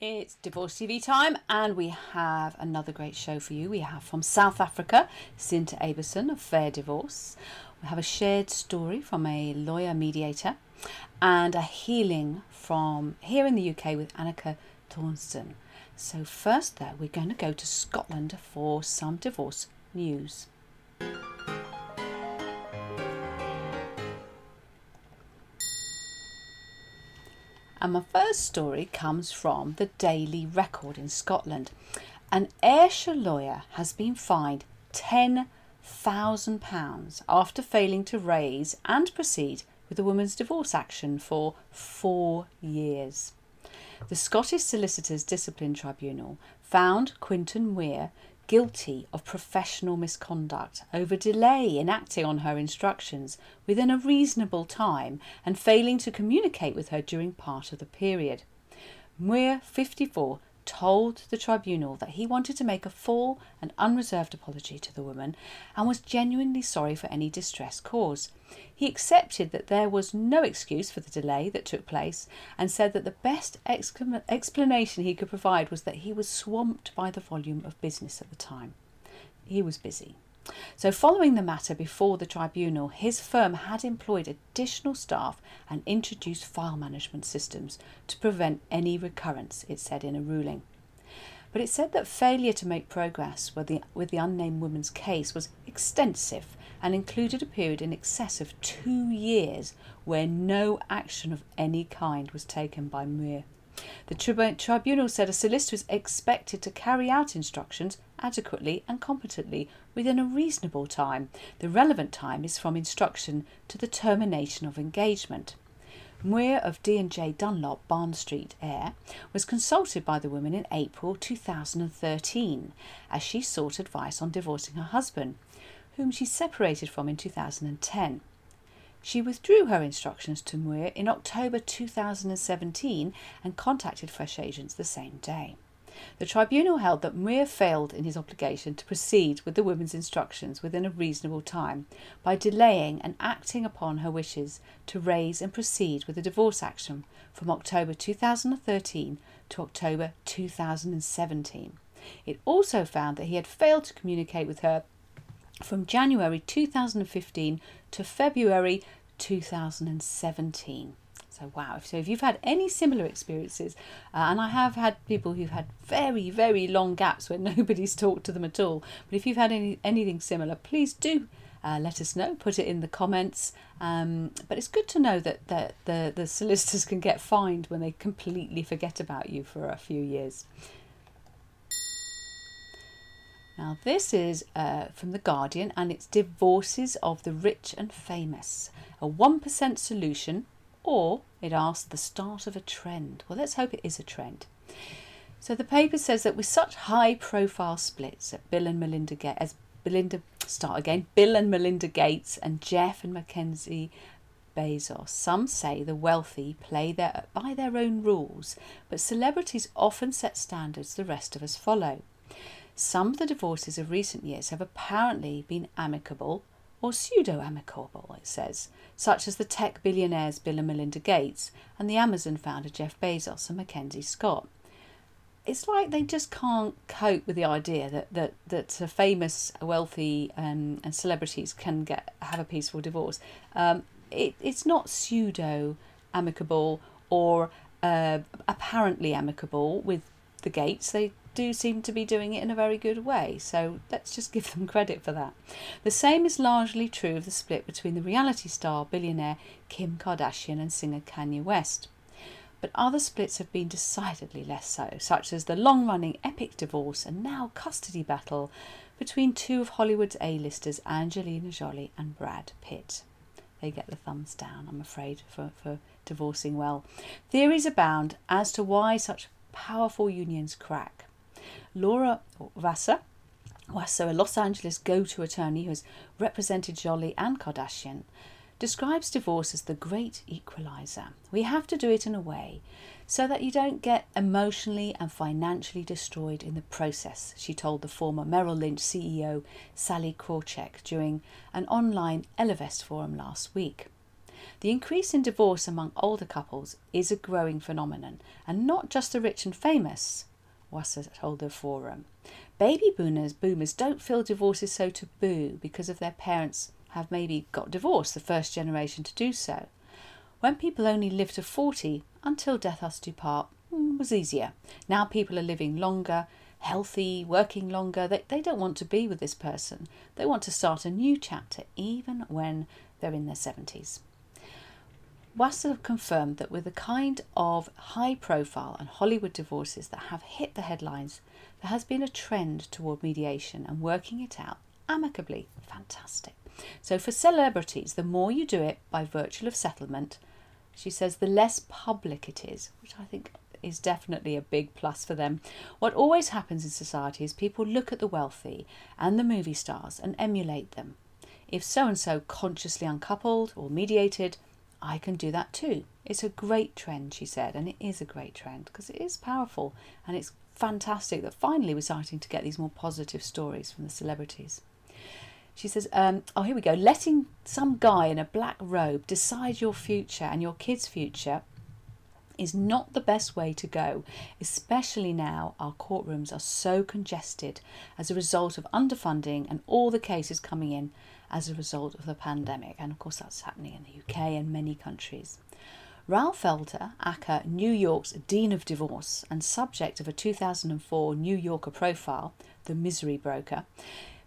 It's Divorce TV time, and we have another great show for you. We have from South Africa, Cinta Aberson of Fair Divorce. We have a shared story from a lawyer mediator, and a healing from here in the UK with Annika Thornston. So, first, though, we're going to go to Scotland for some divorce news. And my first story comes from the Daily Record in Scotland. An Ayrshire lawyer has been fined £10,000 after failing to raise and proceed with a woman's divorce action for four years. The Scottish Solicitors Discipline Tribunal found Quinton Muir guilty of professional misconduct over delay in acting on her instructions within a reasonable time and failing to communicate with her during part of the period. Muir, 54, told the tribunal that he wanted to make a full and unreserved apology to the woman and was genuinely sorry for any distress caused. He accepted that there was no excuse for the delay that took place and said that the best explanation he could provide was that he was swamped by the volume of business at the time. He was busy. So, following the matter before the tribunal, his firm had employed additional staff and introduced file management systems to prevent any recurrence, it said in a ruling. But it said that failure to make progress with the, with the unnamed woman's case was extensive and included a period in excess of two years where no action of any kind was taken by Muir. The tribunal said a solicitor is expected to carry out instructions adequately and competently within a reasonable time. The relevant time is from instruction to the termination of engagement. Muir of D&J Dunlop, Barn Street, Ayr, was consulted by the woman in April 2013 as she sought advice on divorcing her husband, whom she separated from in 2010. She withdrew her instructions to Muir in October 2017 and contacted Fresh Agents the same day. The tribunal held that Muir failed in his obligation to proceed with the woman's instructions within a reasonable time by delaying and acting upon her wishes to raise and proceed with a divorce action from October 2013 to October 2017. It also found that he had failed to communicate with her from January 2015 to February 2017. So, wow. So, if you've had any similar experiences, uh, and I have had people who've had very, very long gaps where nobody's talked to them at all, but if you've had any, anything similar, please do uh, let us know. Put it in the comments. Um, but it's good to know that, that the, the solicitors can get fined when they completely forget about you for a few years. Now, this is uh, from The Guardian and it's Divorces of the Rich and Famous, a 1% solution, or it asks the start of a trend. Well, let's hope it is a trend. So the paper says that with such high profile splits at Bill and Melinda Gates, as Belinda, start again, Bill and Melinda Gates and Jeff and Mackenzie Bezos. Some say the wealthy play their, by their own rules, but celebrities often set standards the rest of us follow. Some of the divorces of recent years have apparently been amicable or pseudo amicable, it says, such as the tech billionaires Bill and Melinda Gates and the Amazon founder Jeff Bezos and Mackenzie Scott. It's like they just can't cope with the idea that that, that famous, wealthy, um, and celebrities can get have a peaceful divorce. Um, it, it's not pseudo amicable or uh, apparently amicable with the Gates. They do seem to be doing it in a very good way, so let's just give them credit for that. The same is largely true of the split between the reality star billionaire Kim Kardashian and singer Kanye West. But other splits have been decidedly less so, such as the long running epic divorce and now custody battle between two of Hollywood's A-listers, Angelina Jolie and Brad Pitt. They get the thumbs down, I'm afraid, for, for divorcing well. Theories abound as to why such powerful unions crack. Laura Wasser, Wasser, a Los Angeles go to attorney who has represented Jolie and Kardashian, describes divorce as the great equalizer. We have to do it in a way so that you don't get emotionally and financially destroyed in the process, she told the former Merrill Lynch CEO Sallie Krawcheck during an online Ellevest forum last week. The increase in divorce among older couples is a growing phenomenon, and not just the rich and famous, Wasser told the forum. Baby boomers, boomers don't feel divorce is so taboo because of their parents have maybe got divorced, the first generation to do so. When people only live to 40, until death us do part, mm, was easier. Now people are living longer, healthy, working longer. They, they don't want to be with this person. They want to start a new chapter, even when they're in their 70s. Wasser confirmed that with the kind of high profile and Hollywood divorces that have hit the headlines, there has been a trend toward mediation and working it out amicably. Fantastic. So, for celebrities, the more you do it by virtue of settlement, she says the less public it is, which I think is definitely a big plus for them. What always happens in society is people look at the wealthy and the movie stars and emulate them. If so and so consciously uncoupled or mediated, I can do that too. It's a great trend, she said, and it is a great trend because it is powerful and it's fantastic that finally we're starting to get these more positive stories from the celebrities. She says, um, Oh, here we go. Letting some guy in a black robe decide your future and your kids' future is not the best way to go, especially now our courtrooms are so congested as a result of underfunding and all the cases coming in as a result of the pandemic. And of course, that's happening in the UK and many countries. Raoul Felder, aka New York's Dean of Divorce and subject of a 2004 New Yorker profile, The Misery Broker,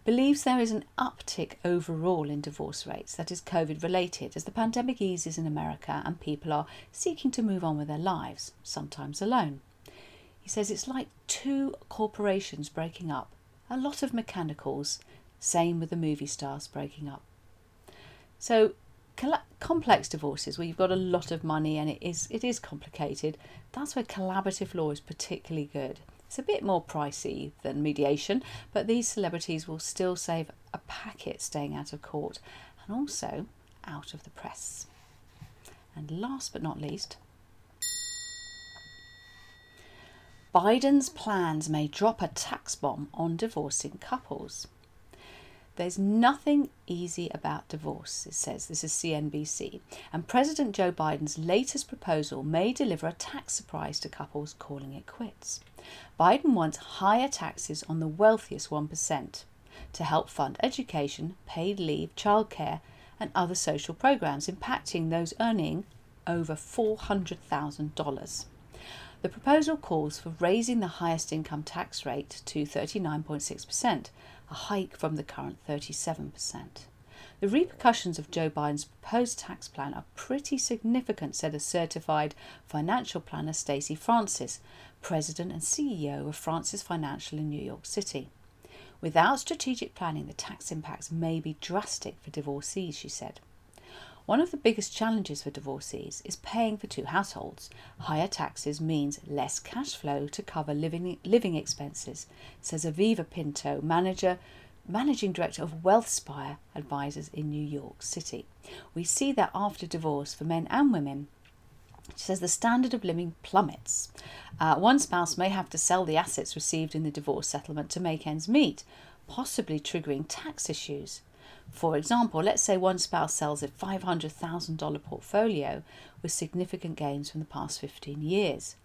believes there is an uptick overall in divorce rates that is COVID related as the pandemic eases in America and people are seeking to move on with their lives, sometimes alone. He says it's like two corporations breaking up, a lot of mechanicals, same with the movie stars breaking up. So, complex divorces where you've got a lot of money and it is it is complicated, that's where collaborative law is particularly good. It's a bit more pricey than mediation, but these celebrities will still save a packet staying out of court and also out of the press. And last but not least, Biden's plans may drop a tax bomb on divorcing couples. There's nothing easy about divorce, it says. This is CNBC. And President Joe Biden's latest proposal may deliver a tax surprise to couples calling it quits. Biden wants higher taxes on the wealthiest 1% to help fund education, paid leave, childcare, and other social programs impacting those earning over $400,000. The proposal calls for raising the highest income tax rate to 39.6%, a hike from the current 37%. The repercussions of Joe Biden's proposed tax plan are pretty significant, said a certified financial planner Stacy Francis, president and CEO of Francis Financial in New York City. Without strategic planning, the tax impacts may be drastic for divorcees, she said. One of the biggest challenges for divorcees is paying for two households. Higher taxes means less cash flow to cover living, living expenses, says Aviva Pinto, manager managing director of WealthSpire Advisors in New York City. We see that after divorce for men and women, she says the standard of living plummets. Uh, one spouse may have to sell the assets received in the divorce settlement to make ends meet, possibly triggering tax issues. For example, let's say one spouse sells a $500,000 portfolio with significant gains from the past 15 years.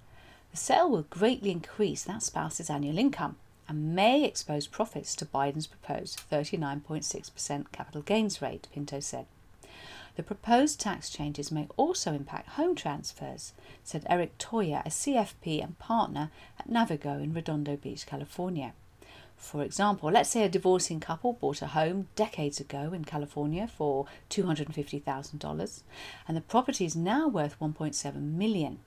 The sale will greatly increase that spouse's annual income and may expose profits to Biden's proposed 39.6% capital gains rate, Pinto said. The proposed tax changes may also impact home transfers, said Eric Toya, a CFP and partner at Navigoe in Redondo Beach, California. For example, let's say a divorcing couple bought a home decades ago in California for $250,000 and the property is now worth 1.7 million.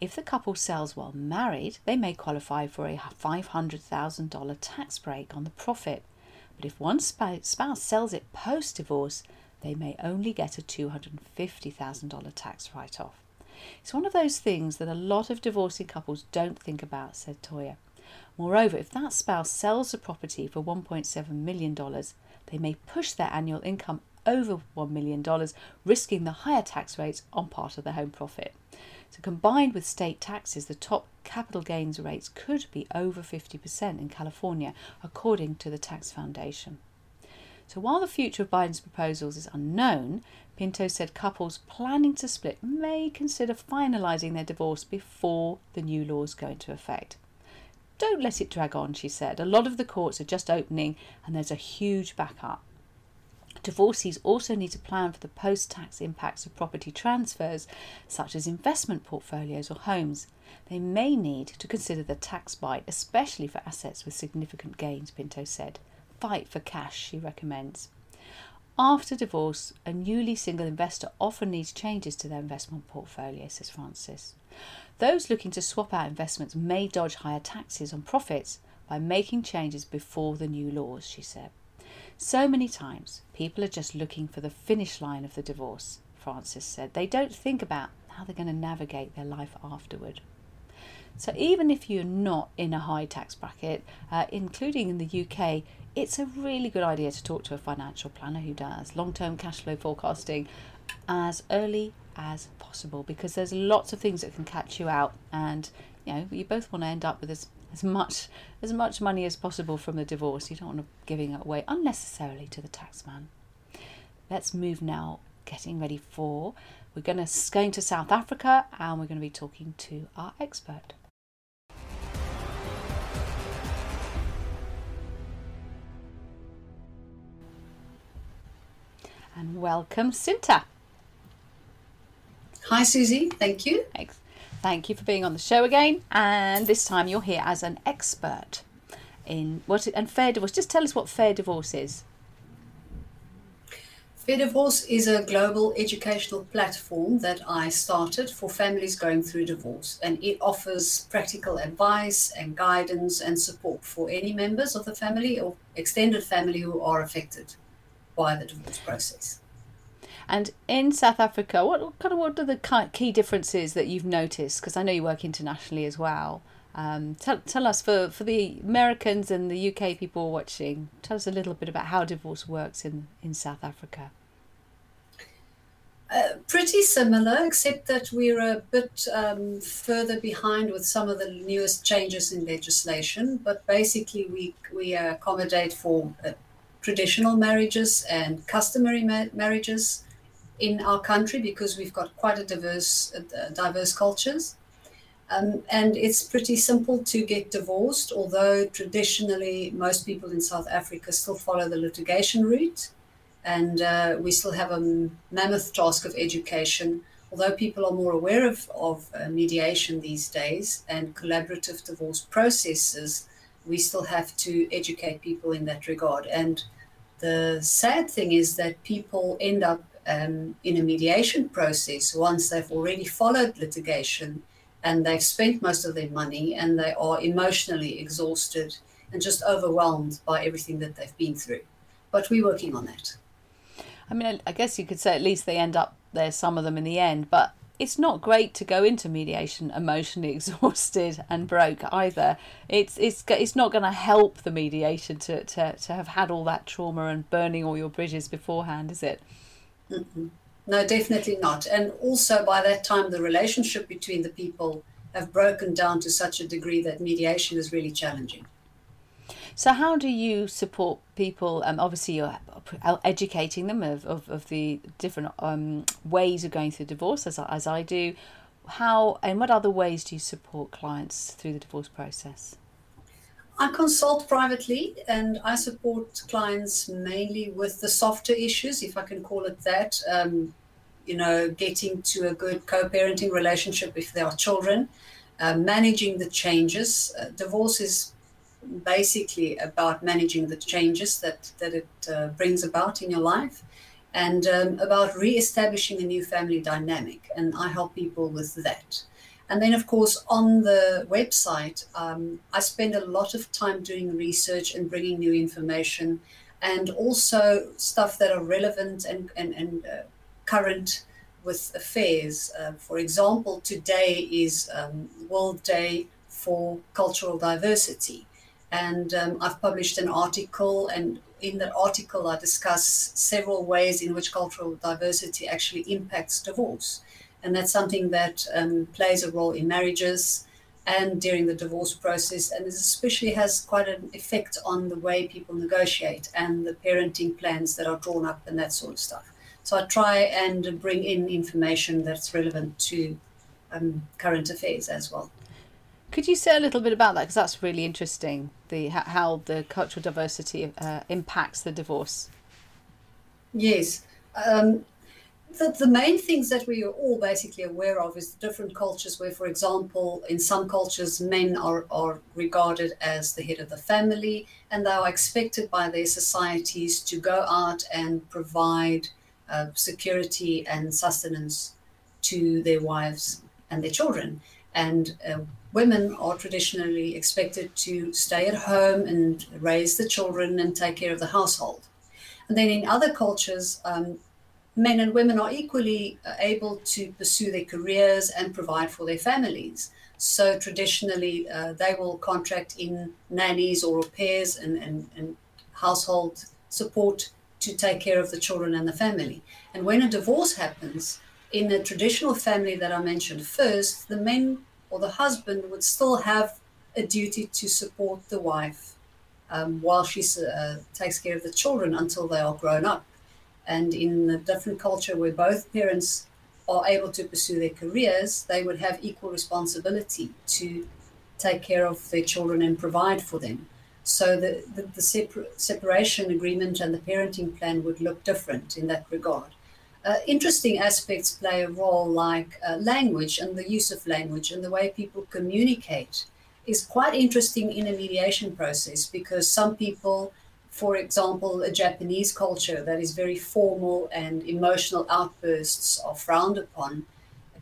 If the couple sells while married, they may qualify for a $500,000 tax break on the profit. But if one spouse sells it post divorce, they may only get a $250,000 tax write off. It's one of those things that a lot of divorcing couples don't think about, said Toya. Moreover, if that spouse sells the property for $1.7 million, they may push their annual income over $1 million, risking the higher tax rates on part of the home profit. So, combined with state taxes, the top capital gains rates could be over 50% in California, according to the Tax Foundation. So while the future of Biden's proposals is unknown, Pinto said couples planning to split may consider finalising their divorce before the new laws go into effect. Don't let it drag on, she said. A lot of the courts are just opening and there's a huge backup. Divorcees also need to plan for the post tax impacts of property transfers, such as investment portfolios or homes. They may need to consider the tax bite, especially for assets with significant gains, Pinto said. Fight for cash, she recommends. After divorce, a newly single investor often needs changes to their investment portfolio, says Francis. Those looking to swap out investments may dodge higher taxes on profits by making changes before the new laws, she said. So many times, people are just looking for the finish line of the divorce, Francis said. They don't think about how they're going to navigate their life afterward. So, even if you're not in a high tax bracket, uh, including in the UK, it's a really good idea to talk to a financial planner who does long term cash flow forecasting as early as possible because there's lots of things that can catch you out and you know you both want to end up with as, as much as much money as possible from the divorce. You don't want to giving it away unnecessarily to the taxman. Let's move now getting ready for we're going to going to south africa and we're going to be talking to our expert. And welcome Cinta. Hi, Susie. Thank you. Thanks. Thank you for being on the show again. And this time you're here as an expert in what and fair divorce. Just tell us what fair divorce is. Fair Divorce is a global educational platform that I started for families going through divorce, and it offers practical advice and guidance and support for any members of the family or extended family who are affected by the divorce process. And in South Africa, what kind of what are the key differences that you've noticed? Because I know you work internationally as well. Um, tell, tell us for, for the Americans and the UK people watching, tell us a little bit about how divorce works in, in South Africa. Uh, pretty similar, except that we're a bit um, further behind with some of the newest changes in legislation. But basically, we we accommodate for uh, traditional marriages and customary ma- marriages in our country because we've got quite a diverse uh, diverse cultures. Um, and it's pretty simple to get divorced, although traditionally most people in South Africa still follow the litigation route. And uh, we still have a mammoth task of education. Although people are more aware of, of uh, mediation these days and collaborative divorce processes, we still have to educate people in that regard. And the sad thing is that people end up um, in a mediation process once they've already followed litigation and they've spent most of their money and they are emotionally exhausted and just overwhelmed by everything that they've been through. But we're working on that. I mean, I guess you could say at least they end up there, some of them in the end, but it's not great to go into mediation emotionally exhausted and broke either. It's it's it's not going to help the mediation to, to, to have had all that trauma and burning all your bridges beforehand, is it? Mm-mm. No, definitely not. And also, by that time, the relationship between the people have broken down to such a degree that mediation is really challenging. So, how do you support people? Um, obviously, you're educating them of, of, of the different um, ways of going through divorce, as, as I do. How and what other ways do you support clients through the divorce process? I consult privately and I support clients mainly with the softer issues, if I can call it that. Um, you know, getting to a good co parenting relationship if there are children, uh, managing the changes. Uh, divorce is basically about managing the changes that, that it uh, brings about in your life and um, about re establishing a new family dynamic. And I help people with that. And then, of course, on the website, um, I spend a lot of time doing research and bringing new information and also stuff that are relevant and, and, and uh, current with affairs. Uh, for example, today is um, World Day for Cultural Diversity. And um, I've published an article, and in that article, I discuss several ways in which cultural diversity actually impacts divorce and that's something that um, plays a role in marriages, and during the divorce process, and this especially has quite an effect on the way people negotiate and the parenting plans that are drawn up and that sort of stuff. So I try and bring in information that's relevant to um, current affairs as well. Could you say a little bit about that? Because that's really interesting. The how the cultural diversity uh, impacts the divorce. Yes. Um, the, the main things that we are all basically aware of is different cultures where, for example, in some cultures, men are, are regarded as the head of the family and they are expected by their societies to go out and provide uh, security and sustenance to their wives and their children. And uh, women are traditionally expected to stay at home and raise the children and take care of the household. And then in other cultures, um, men and women are equally uh, able to pursue their careers and provide for their families. So traditionally, uh, they will contract in nannies or au pairs and, and, and household support to take care of the children and the family. And when a divorce happens, in the traditional family that I mentioned first, the men or the husband would still have a duty to support the wife um, while she uh, takes care of the children until they are grown up and in a different culture where both parents are able to pursue their careers, they would have equal responsibility to take care of their children and provide for them. So the, the, the separ- separation agreement and the parenting plan would look different in that regard. Uh, interesting aspects play a role, like uh, language and the use of language and the way people communicate is quite interesting in a mediation process because some people for example, a Japanese culture that is very formal and emotional outbursts are frowned upon.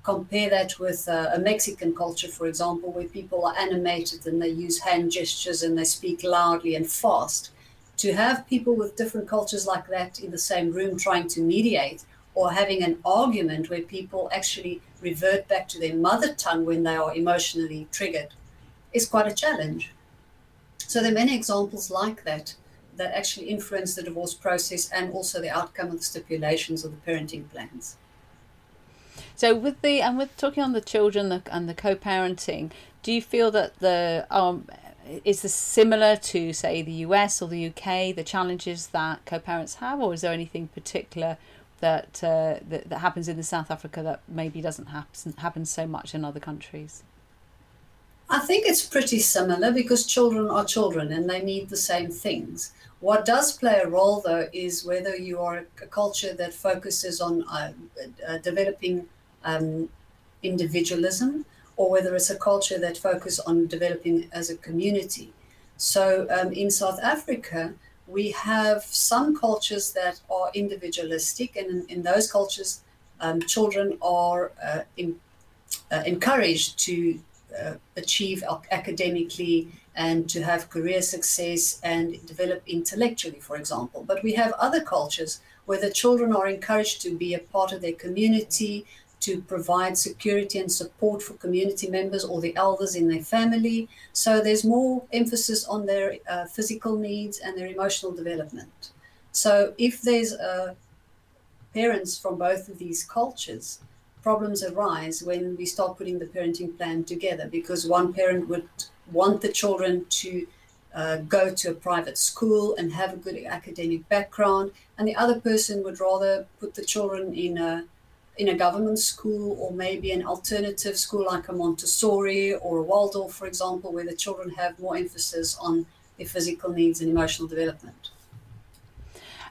Compare that with uh, a Mexican culture, for example, where people are animated and they use hand gestures and they speak loudly and fast. To have people with different cultures like that in the same room trying to mediate or having an argument where people actually revert back to their mother tongue when they are emotionally triggered is quite a challenge. So there are many examples like that that actually influence the divorce process and also the outcome of the stipulations of the parenting plans. So with the and with talking on the children and the co-parenting, do you feel that the um is this similar to say the US or the UK the challenges that co-parents have, or is there anything particular that uh, that, that happens in the South Africa that maybe doesn't happen happen so much in other countries? I think it's pretty similar because children are children and they need the same things. What does play a role, though, is whether you are a culture that focuses on uh, uh, developing um, individualism or whether it's a culture that focuses on developing as a community. So um, in South Africa, we have some cultures that are individualistic, and in, in those cultures, um, children are uh, in, uh, encouraged to uh, achieve academically and to have career success and develop intellectually, for example. But we have other cultures where the children are encouraged to be a part of their community, to provide security and support for community members or the elders in their family. So there's more emphasis on their uh, physical needs and their emotional development. So if there's uh, parents from both of these cultures, problems arise when we start putting the parenting plan together because one parent would want the children to uh, go to a private school and have a good academic background, and the other person would rather put the children in a in a government school or maybe an alternative school like a Montessori or a Waldorf, for example, where the children have more emphasis on their physical needs and emotional development.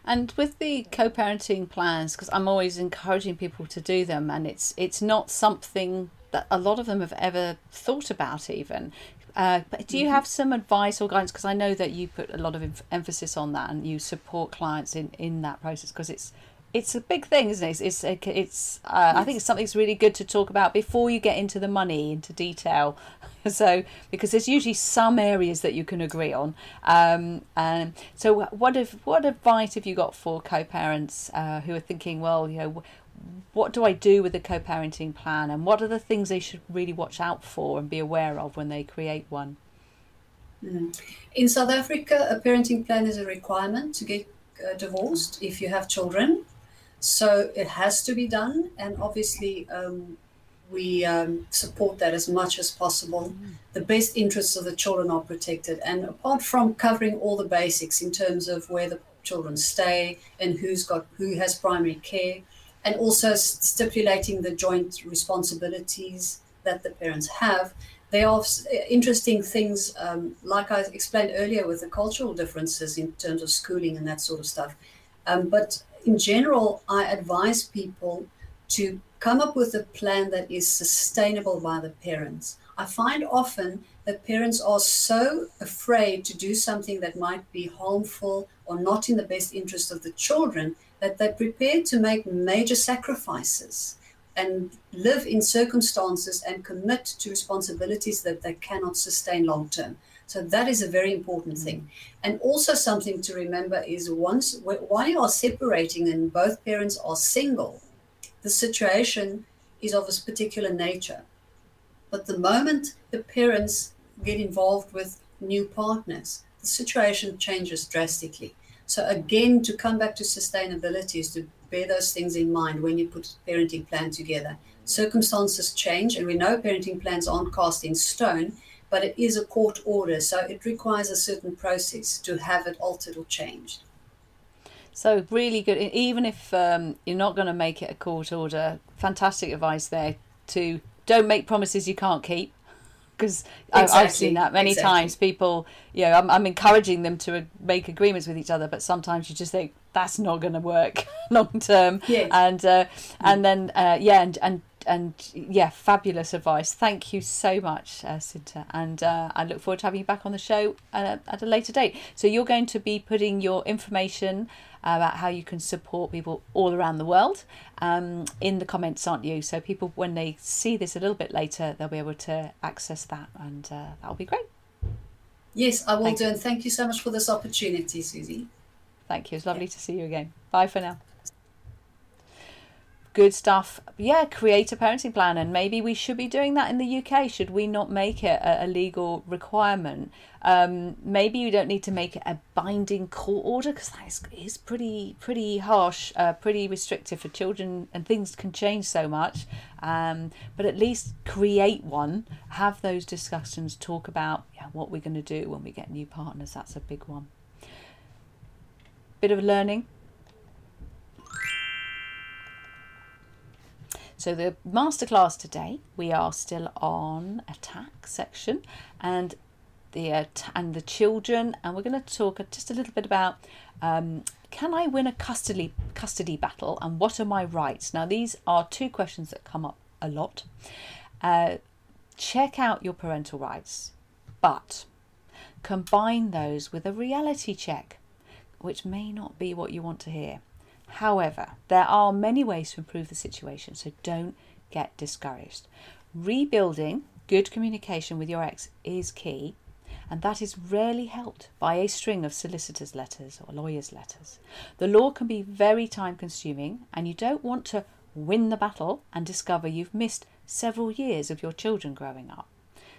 And with the co-parenting plans, because I'm always encouraging people to do them, and it's it's not something that a lot of them have ever thought about even uh, but do you mm-hmm. have some advice or guidance? Because I know that you put a lot of emphasis on that and you support clients in, in that process because it's it's a big thing, isn't it? It's it's, it's uh, I think it's something that's really good to talk about before you get into the money, into detail. so because there's usually some areas that you can agree on. Um, and so what if what advice have you got for co-parents uh, who are thinking, well, you know, what do I do with the co parenting plan and what are the things they should really watch out for and be aware of when they create one? Mm. In South Africa, a parenting plan is a requirement to get uh, divorced if you have children. So it has to be done. And obviously, um, we um, support that as much as possible. Mm. The best interests of the children are protected. And apart from covering all the basics in terms of where the children stay and who's got who has primary care, and also stipulating the joint responsibilities that the parents have, there are interesting things, um, like I explained earlier, with the cultural differences in terms of schooling and that sort of stuff. Um, but in general, I advise people to come up with a plan that is sustainable by the parents. I find often that parents are so afraid to do something that might be harmful or not in the best interest of the children that they're prepared to make major sacrifices and live in circumstances and commit to responsibilities that they cannot sustain long term. So that is a very important thing. Mm. And also something to remember is once while you are separating and both parents are single, the situation is of a particular nature. But the moment the parents get involved with new partners, the situation changes drastically. So again, to come back to sustainability is to bear those things in mind when you put a parenting plan together. Circumstances change, and we know parenting plans aren't cast in stone, but it is a court order, so it requires a certain process to have it altered or changed. So really good. Even if um, you're not going to make it a court order, fantastic advice there to don't make promises you can't keep. Because exactly. I've seen that many exactly. times. People, you know, I'm, I'm encouraging them to make agreements with each other, but sometimes you just think that's not going to work long term. Yes. And uh, and then uh, yeah, and and and yeah, fabulous advice. Thank you so much, uh, Cinta, and uh, I look forward to having you back on the show uh, at a later date. So you're going to be putting your information about how you can support people all around the world um, in the comments, aren't you? So people, when they see this a little bit later, they'll be able to access that, and uh, that'll be great. Yes, I will thank do, you. and thank you so much for this opportunity, Susie. Thank you. It's lovely yeah. to see you again. Bye for now good stuff. Yeah, create a parenting plan, and maybe we should be doing that in the UK. Should we not make it a, a legal requirement? Um, maybe you don't need to make it a binding court order because that is, is pretty pretty harsh, uh, pretty restrictive for children, and things can change so much. Um, but at least create one, have those discussions, talk about yeah, what we're going to do when we get new partners. That's a big one. Bit of learning So the masterclass today, we are still on attack section and the uh, and the children, and we're going to talk just a little bit about um, can I win a custody custody battle and what are my rights? Now these are two questions that come up a lot. Uh, check out your parental rights, but combine those with a reality check, which may not be what you want to hear. However, there are many ways to improve the situation, so don't get discouraged. Rebuilding good communication with your ex is key, and that is rarely helped by a string of solicitors' letters or lawyers' letters. The law can be very time consuming, and you don't want to win the battle and discover you've missed several years of your children growing up.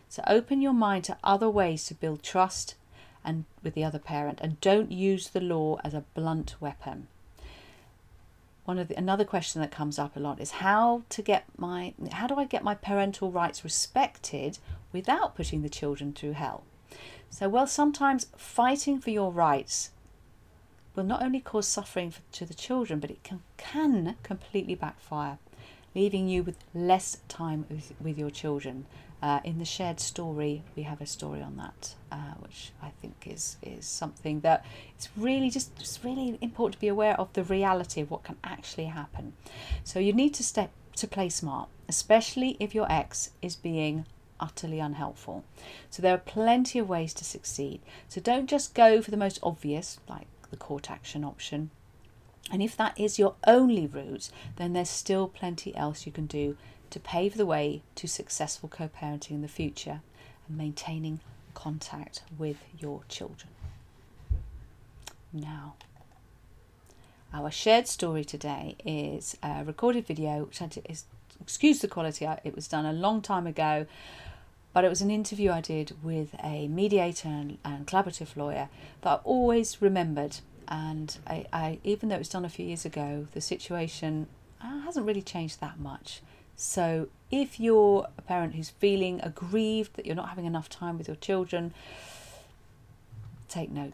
So open your mind to other ways to build trust and with the other parent and don't use the law as a blunt weapon one of the, another question that comes up a lot is how to get my how do I get my parental rights respected without putting the children through hell? So well sometimes fighting for your rights will not only cause suffering for, to the children but it can can completely backfire leaving you with less time with, with your children uh, in the shared story, we have a story on that, uh, which I think is is something that it's really just, just really important to be aware of the reality of what can actually happen. So you need to step to play smart, especially if your ex is being utterly unhelpful. So there are plenty of ways to succeed. So don't just go for the most obvious, like the court action option. And if that is your only route, then there's still plenty else you can do to pave the way to successful co parenting in the future and maintaining contact with your children. Now, our shared story today is a recorded video, which is, excuse the quality, it was done a long time ago, but it was an interview I did with a mediator and, and collaborative lawyer that I always remembered. And I, I, even though it was done a few years ago, the situation uh, hasn't really changed that much So, if you're a parent who's feeling aggrieved that you're not having enough time with your children, take note.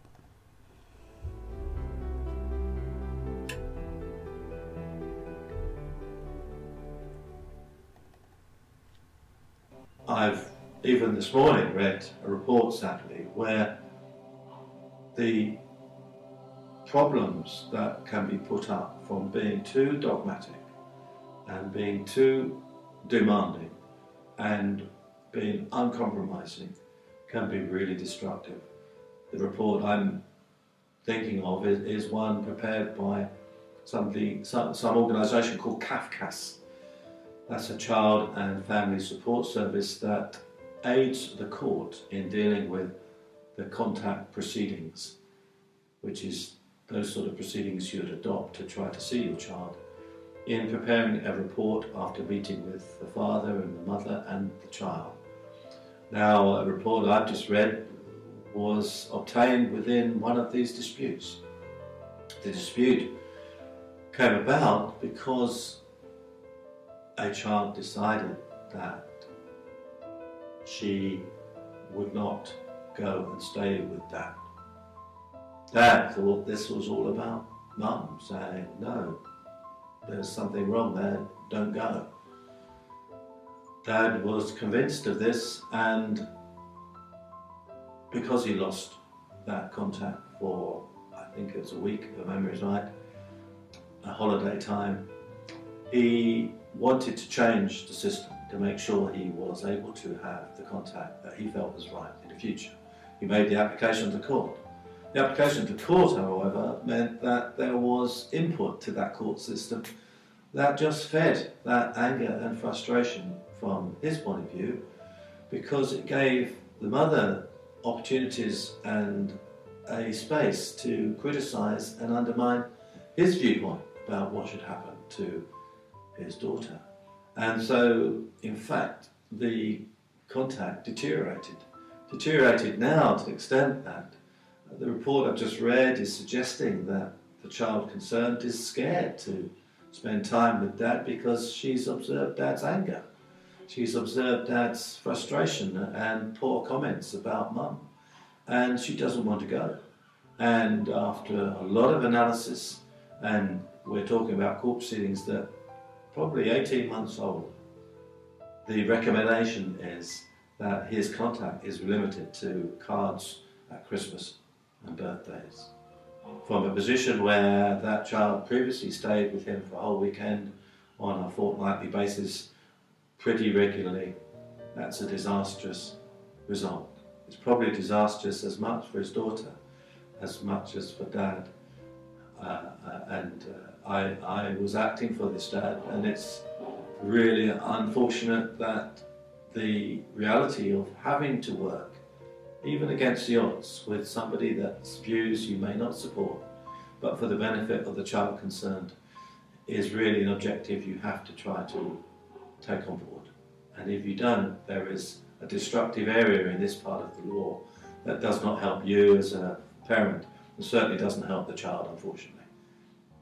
I've even this morning read a report, sadly, where the problems that can be put up from being too dogmatic and being too demanding and being uncompromising can be really destructive. The report I'm thinking of is, is one prepared by somebody, some, some organisation called CAFCASS. That's a child and family support service that aids the court in dealing with the contact proceedings, which is those sort of proceedings you'd adopt to try to see your child, in preparing a report after meeting with the father and the mother and the child. Now, a report I've just read was obtained within one of these disputes. The dispute came about because a child decided that she would not go and stay with dad. Dad thought this was all about mum saying, no, there's something wrong there, don't go. Dad was convinced of this and because he lost that contact for, I think it was a week, if memory is right, a holiday time, he wanted to change the system to make sure he was able to have the contact that he felt was right in the future. He made the application to court. The application to court, however, meant that there was input to that court system that just fed that anger and frustration from his point of view because it gave the mother opportunities and a space to criticise and undermine his viewpoint about what should happen to his daughter. And so, in fact, the contact deteriorated. Deteriorated now to the extent that the report I've just read is suggesting that the child concerned is scared to spend time with dad because she's observed dad's anger. She's observed dad's frustration and poor comments about mum. And she doesn't want to go. And after a lot of analysis, and we're talking about court proceedings that probably 18 months old, the recommendation is that his contact is limited to cards at Christmas and birthdays. From a position where that child previously stayed with him for a whole weekend on a fortnightly basis pretty regularly, that's a disastrous result. It's probably disastrous as much for his daughter as much as for dad. Uh, uh, and uh, I, I was acting for this dad, and it's really unfortunate that the reality of having to work, even against the odds, with somebody that's views you may not support, but for the benefit of the child concerned, is really an objective you have to try to take on board. And if you don't, there is a destructive area in this part of the law that does not help you as a parent, and certainly doesn't help the child, unfortunately.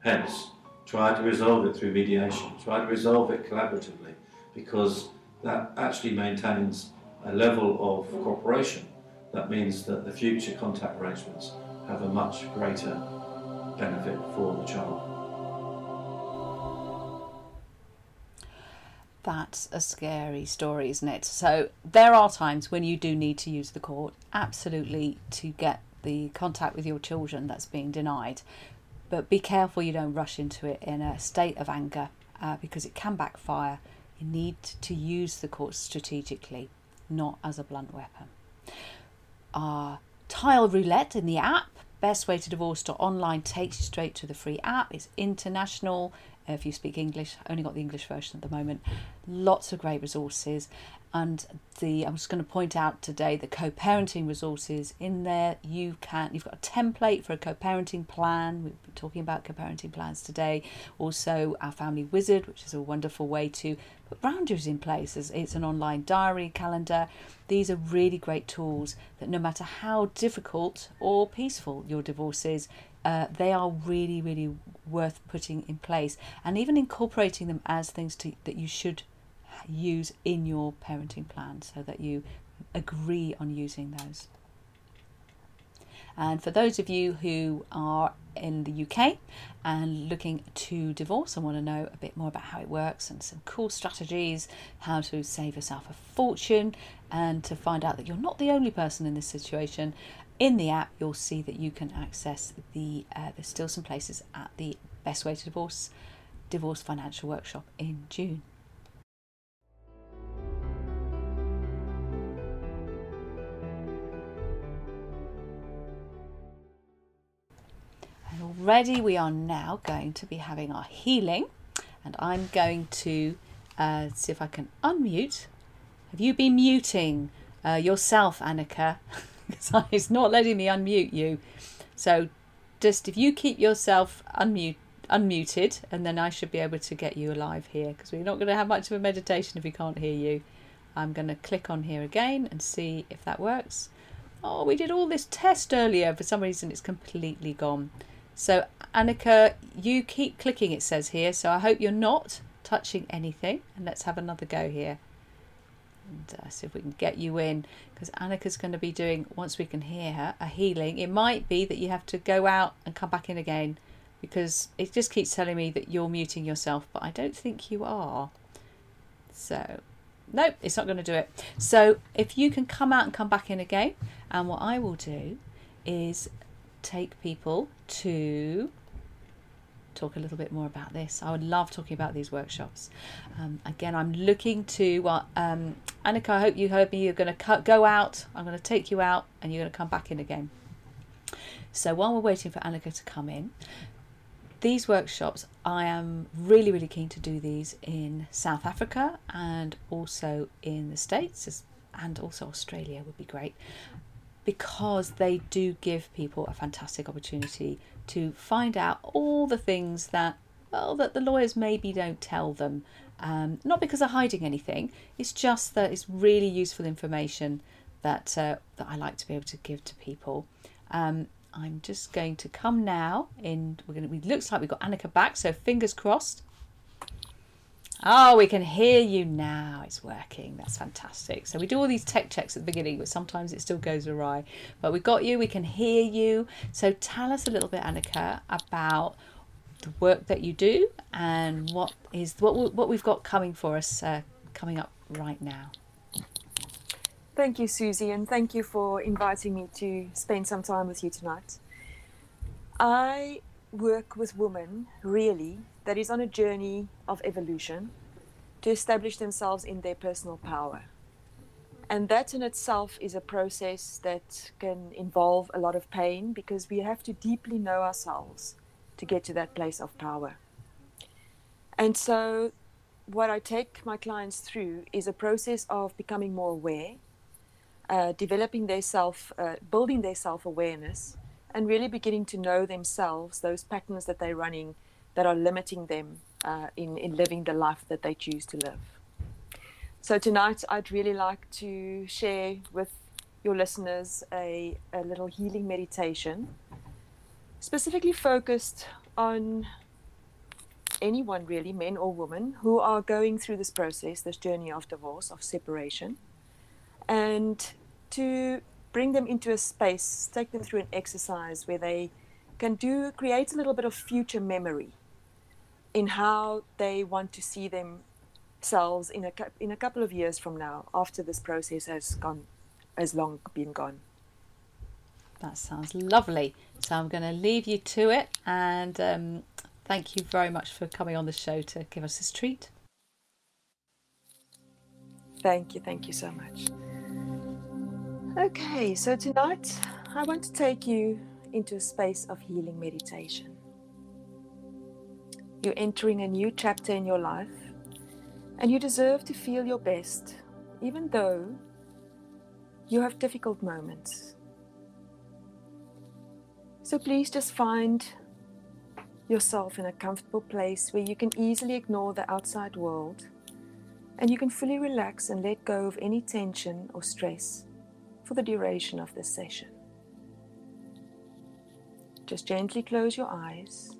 Hence, try to resolve it through mediation, try to resolve it collaboratively, because that actually maintains a level of cooperation that means that the future contact arrangements have a much greater benefit for the child. That's a scary story, isn't it? So, there are times when you do need to use the court, absolutely, to get the contact with your children that's being denied. But be careful you don't rush into it in a state of anger uh, because it can backfire. You need to use the court strategically, not as a blunt weapon. Uh, tile roulette in the app. Best way to divorce.online takes you straight to the free app. It's international. If you speak English, only got the English version at the moment. Lots of great resources and the I'm just going to point out today the co-parenting resources in there. You can you've got a template for a co-parenting plan. We've been talking about co-parenting plans today. Also our family wizard which is a wonderful way to put boundaries in place it's an online diary calendar. These are really great tools that no matter how difficult or peaceful your divorce is uh, they are really really worth putting in place and even incorporating them as things to, that you should use in your parenting plan so that you agree on using those. And for those of you who are in the UK and looking to divorce and want to know a bit more about how it works and some cool strategies, how to save yourself a fortune, and to find out that you're not the only person in this situation, in the app you'll see that you can access the uh, there's still some places at the best way to divorce divorce financial workshop in June. Already we are now going to be having our healing and I'm going to uh, see if I can unmute. Have you been muting uh, yourself, Annika? because it's not letting me unmute you. So just if you keep yourself unmute, unmuted and then I should be able to get you alive here because we're not going to have much of a meditation if we can't hear you. I'm going to click on here again and see if that works. Oh, we did all this test earlier. For some reason, it's completely gone. So Annika, you keep clicking, it says here. So I hope you're not touching anything. And let's have another go here. And uh, see if we can get you in. Because Annika's going to be doing, once we can hear her, a healing. It might be that you have to go out and come back in again. Because it just keeps telling me that you're muting yourself. But I don't think you are. So nope, it's not going to do it. So if you can come out and come back in again, and what I will do is take people to talk a little bit more about this. I would love talking about these workshops. Um, again, I'm looking to, well, um, Annika, I hope you heard me. You're going to go out, I'm going to take you out, and you're going to come back in again. So while we're waiting for Annika to come in, these workshops, I am really, really keen to do these in South Africa and also in the States and also Australia would be great because they do give people a fantastic opportunity to find out all the things that well that the lawyers maybe don't tell them. Um, not because they're hiding anything it's just that it's really useful information that uh, that I like to be able to give to people. Um, I'm just going to come now in we're going to it looks like we've got Annika back so fingers crossed Oh, we can hear you now. It's working. That's fantastic. So we do all these tech checks at the beginning, but sometimes it still goes awry. But we got you. We can hear you. So tell us a little bit, Annika, about the work that you do and what is what what we've got coming for us uh, coming up right now. Thank you, Susie, and thank you for inviting me to spend some time with you tonight. I work with women really that is on a journey of evolution to establish themselves in their personal power. And that in itself is a process that can involve a lot of pain because we have to deeply know ourselves to get to that place of power. And so, what I take my clients through is a process of becoming more aware, uh, developing their self, uh, building their self awareness, and really beginning to know themselves, those patterns that they're running that are limiting them uh, in, in living the life that they choose to live. So, tonight, I'd really like to share with your listeners a, a little healing meditation, specifically focused on anyone really, men or women, who are going through this process, this journey of divorce, of separation, and to bring them into a space, take them through an exercise where they can do create a little bit of future memory in how they want to see themselves in a in a couple of years from now after this process has gone has long been gone. That sounds lovely. So i'm going to leave you to it and um, thank you very much for coming on the show to give us this treat. Thank you thank you so much. Okay so tonight i want to take you into a space of healing meditation you're entering a new chapter in your life, and you deserve to feel your best, even though you have difficult moments. So please just find yourself in a comfortable place where you can easily ignore the outside world and you can fully relax and let go of any tension or stress for the duration of this session. Just gently close your eyes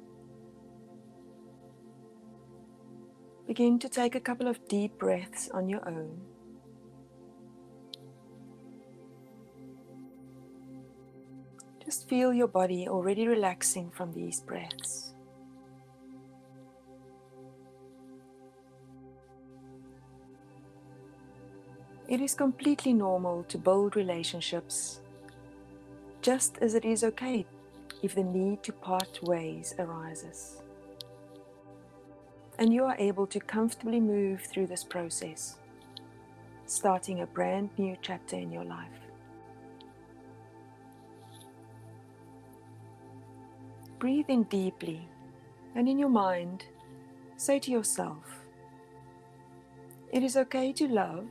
Begin to take a couple of deep breaths on your own. Just feel your body already relaxing from these breaths. It is completely normal to build relationships, just as it is okay if the need to part ways arises. And you are able to comfortably move through this process, starting a brand new chapter in your life. Breathe in deeply, and in your mind, say to yourself, It is okay to love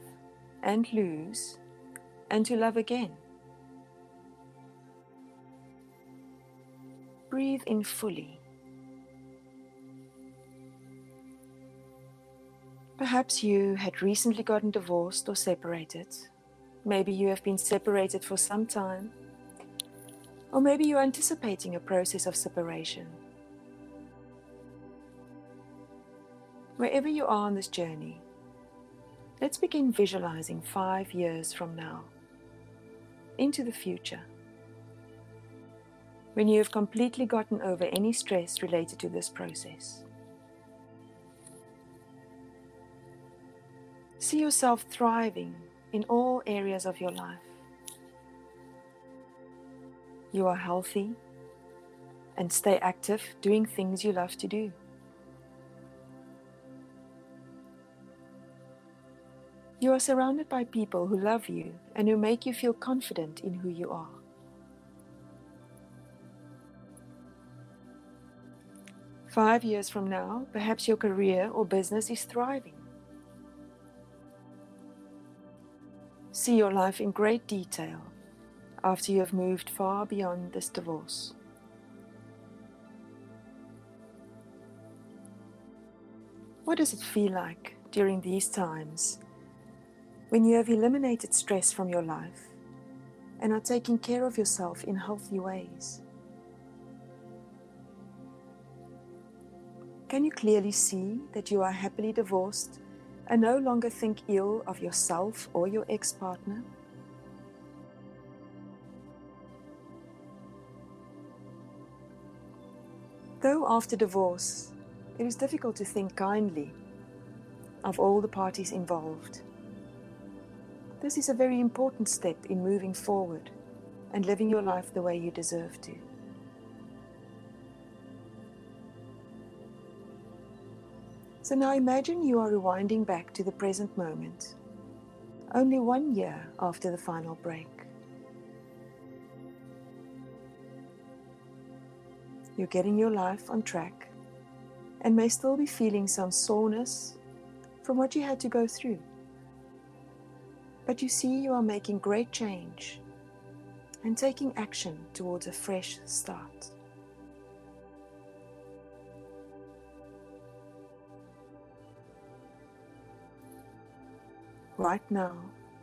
and lose and to love again. Breathe in fully. Perhaps you had recently gotten divorced or separated. Maybe you have been separated for some time. Or maybe you're anticipating a process of separation. Wherever you are on this journey, Let's begin visualizing five years from now into the future. When you have completely gotten over any stress related to this process. See yourself thriving in all areas of your life. You are healthy and stay active doing things you love to do. You are surrounded by people who love you and who make you feel confident in who you are. Five years from now, perhaps your career or business is thriving. See your life in great detail after you have moved far beyond this divorce. What does it feel like during these times when you have eliminated stress from your life and are taking care of yourself in healthy ways. Can you clearly see that you are happily divorced and no longer think ill of yourself or your ex partner? Though after divorce, it is difficult to think kindly of all the parties involved. This is a very important step in moving forward and living your life the way you deserve to. So now imagine you are rewinding back to the present moment, only one year after the final break. You're getting your life on track and may still be feeling some soreness from what you had to go through. But you see, you are making great change and taking action towards a fresh start. Right now,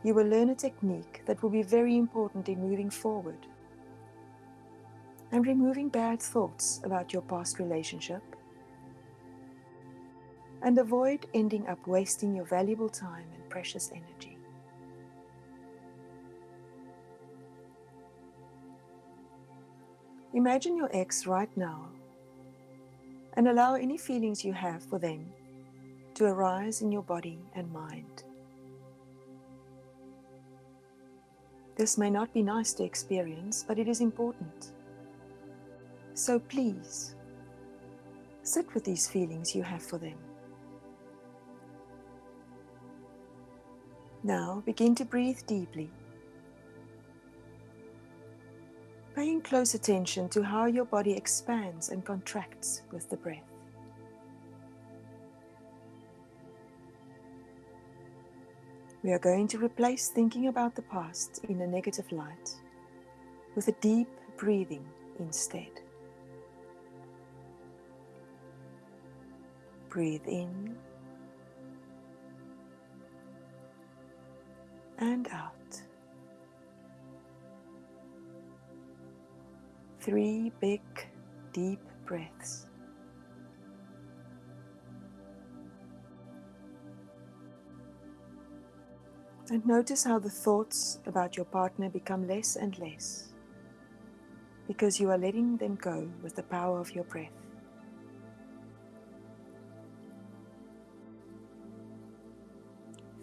you will learn a technique that will be very important in moving forward and removing bad thoughts about your past relationship and avoid ending up wasting your valuable time and precious energy. Imagine your ex right now and allow any feelings you have for them to arise in your body and mind. This may not be nice to experience, but it is important. So please, sit with these feelings you have for them. Now begin to breathe deeply paying close attention to how your body expands and contracts with the breath. We are going to replace thinking about the past in a negative light with a deep breathing instead. Breathe in and out. three big, deep breaths. And notice how the thoughts about your partner become less and less because you are letting them go with the power of your breath.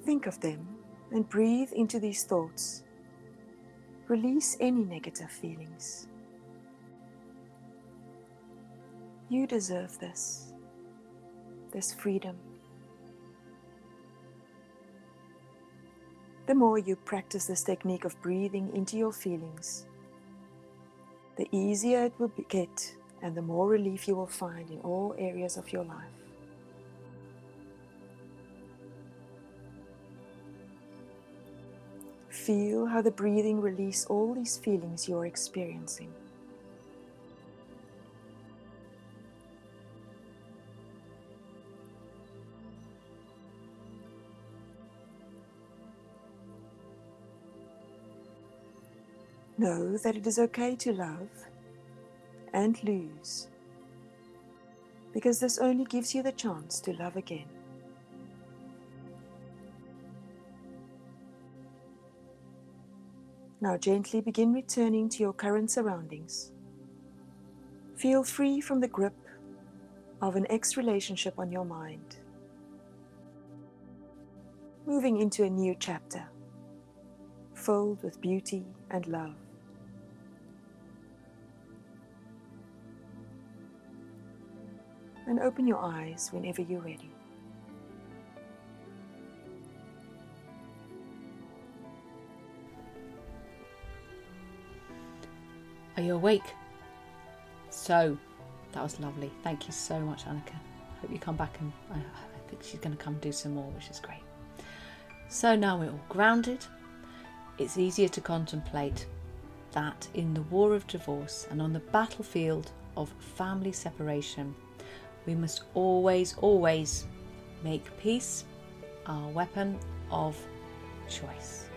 Think of them and breathe into these thoughts. Release any negative feelings. You deserve this, this freedom. The more you practice this technique of breathing into your feelings, the easier it will get and the more relief you will find in all areas of your life. Feel how the breathing release all these feelings you're experiencing. Know that it is okay to love and lose because this only gives you the chance to love again. Now gently begin returning to your current surroundings. Feel free from the grip of an ex relationship on your mind. Moving into a new chapter filled with beauty and love. And open your eyes whenever you're ready. Are you awake? So, that was lovely. Thank you so much, Annika. Hope you come back and I, I think she's going to come do some more, which is great. So now we're all grounded. It's easier to contemplate that in the war of divorce and on the battlefield of family separation, we must always, always make peace our weapon of choice.